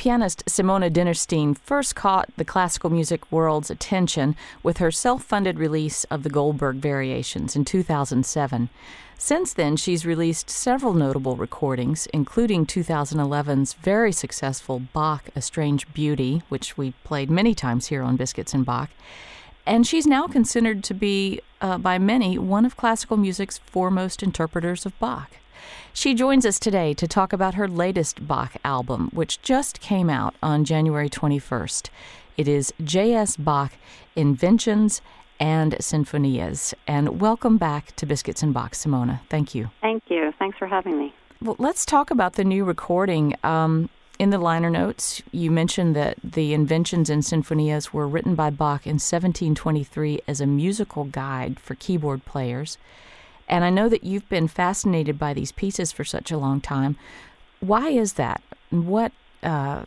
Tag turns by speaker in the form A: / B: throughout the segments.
A: pianist Simone Dinnerstein first caught the classical music world's attention with her self funded release of the Goldberg Variations in 2007. Since then, she's released several notable recordings, including 2011's very successful Bach A Strange Beauty, which we played many times here on Biscuits and Bach. And she's now considered to be, uh, by many, one of classical music's foremost interpreters of Bach. She joins us today to talk about her latest Bach album, which just came out on January 21st. It is J.S. Bach Inventions and Sinfonias. And welcome back to Biscuits and Bach, Simone. Thank you.
B: Thank you. Thanks for having me.
A: Well, let's talk about the new recording. Um, in the liner notes, you mentioned that the Inventions and Sinfonias were written by Bach in 1723 as a musical guide for keyboard players. And I know that you've been fascinated by these pieces for such a long time. Why is that? What uh,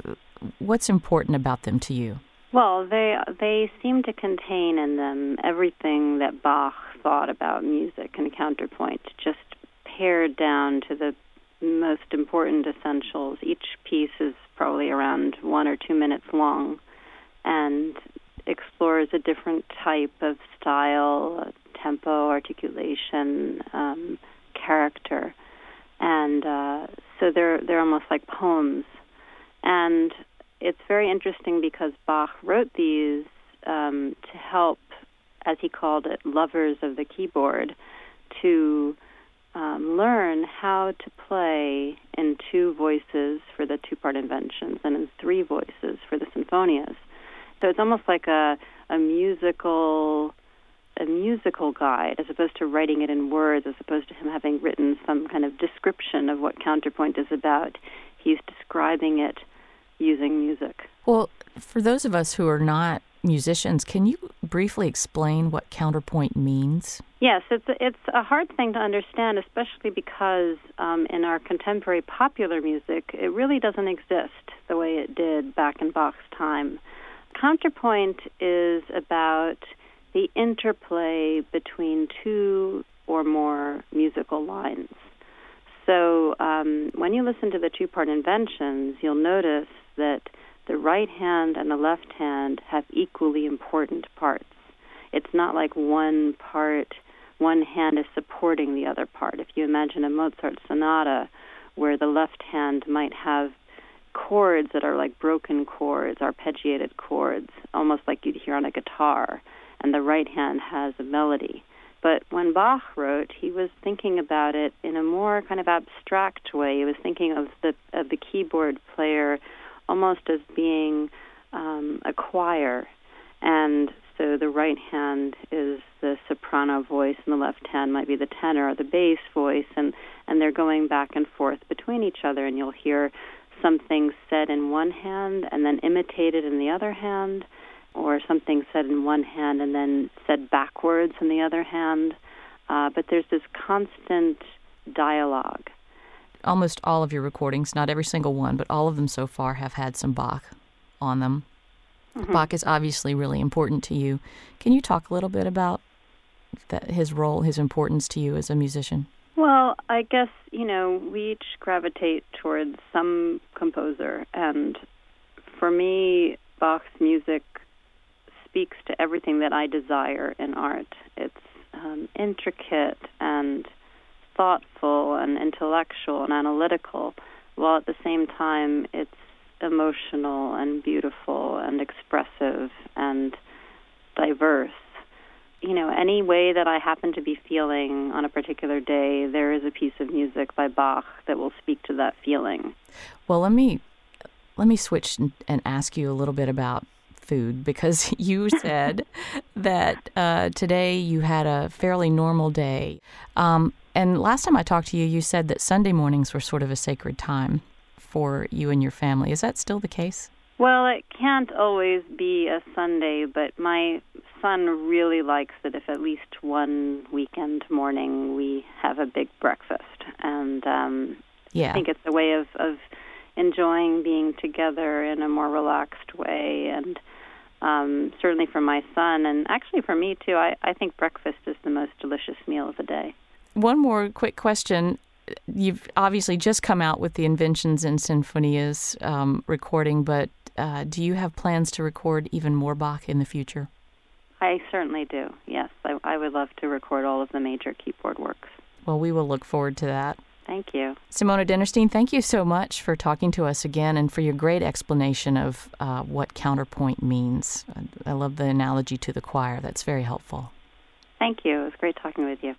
A: what's important about them to you?
B: Well, they they seem to contain in them everything that Bach thought about music and counterpoint, just pared down to the most important essentials. Each piece is probably around one or two minutes long, and explores a different type of style, tempo, articulation, um, character, and uh, so they're they're almost like poems. And it's very interesting because Bach wrote these um, to help, as he called it, lovers of the keyboard, to um, learn how to play in two voices for the two-part inventions and in three voices for the sinfonias. So it's almost like a a musical musical guide as opposed to writing it in words, as opposed to him having written some kind of description of what counterpoint is about. He's describing it using music.
A: Well, for those of us who are not musicians, can you briefly explain what counterpoint means?
B: Yes, it's a, it's a hard thing to understand, especially because um, in our contemporary popular music, it really doesn't exist the way it did back in Bach's time. Counterpoint is about the interplay between two or more musical lines. So um, when you listen to the two part inventions, you'll notice that the right hand and the left hand have equally important parts. It's not like one part, one hand is supporting the other part. If you imagine a Mozart sonata where the left hand might have chords that are like broken chords, arpeggiated chords, almost like you'd hear on a guitar and the right hand has a melody. But when Bach wrote, he was thinking about it in a more kind of abstract way. He was thinking of the of the keyboard player almost as being um, a choir, and so the right hand is the soprano voice, and the left hand might be the tenor or the bass voice, and and they're going back and forth between each other, and you'll hear something said in one hand and then imitated in the other hand or something said in one hand and then said backwards in the other hand. Uh, but there's this constant dialogue.
A: Almost all of your recordings, not every single one, but all of them so far have had some Bach on them. Mm-hmm. Bach is obviously really important to you. Can you talk a little bit about that, his role, his importance to you as a musician?
B: Well, I guess, you know, we each gravitate towards some composer. And for me, Bach's music speaks to everything that I desire in art. It's um, intricate and thoughtful and intellectual and analytical, while at the same time it's emotional and beautiful and expressive and diverse. You know, any way that I happen to be feeling on a particular day, there is a piece of music by Bach that will speak to that feeling.
A: Well, let me let me switch and ask you a little bit about food because you said that uh, today you had a fairly normal day. Um, and last time I talked to you, you said that Sunday mornings were sort of a sacred time for you and your family. Is that still the case?
B: Well, it can't always be a Sunday, but my son really likes that if at least one weekend morning we have a big breakfast. And um,
A: yeah.
B: I think it's a way of, of enjoying being together in a more relaxed way and um, certainly for my son and actually for me too I, I think breakfast is the most delicious meal of the day
A: one more quick question you've obviously just come out with the Inventions and Sinfonias um, recording, but uh, do you have plans to record even more Bach in the future?
B: I certainly do. Yes, I, I would love to record all of the major keyboard works.
A: Well, we will look forward to that.
B: Thank you.
A: Simone Dinnerstein, thank you so much for talking to us again and for your great explanation of uh, what counterpoint means. I love the analogy to the choir. That's very helpful.
B: Thank you. It was great talking with you.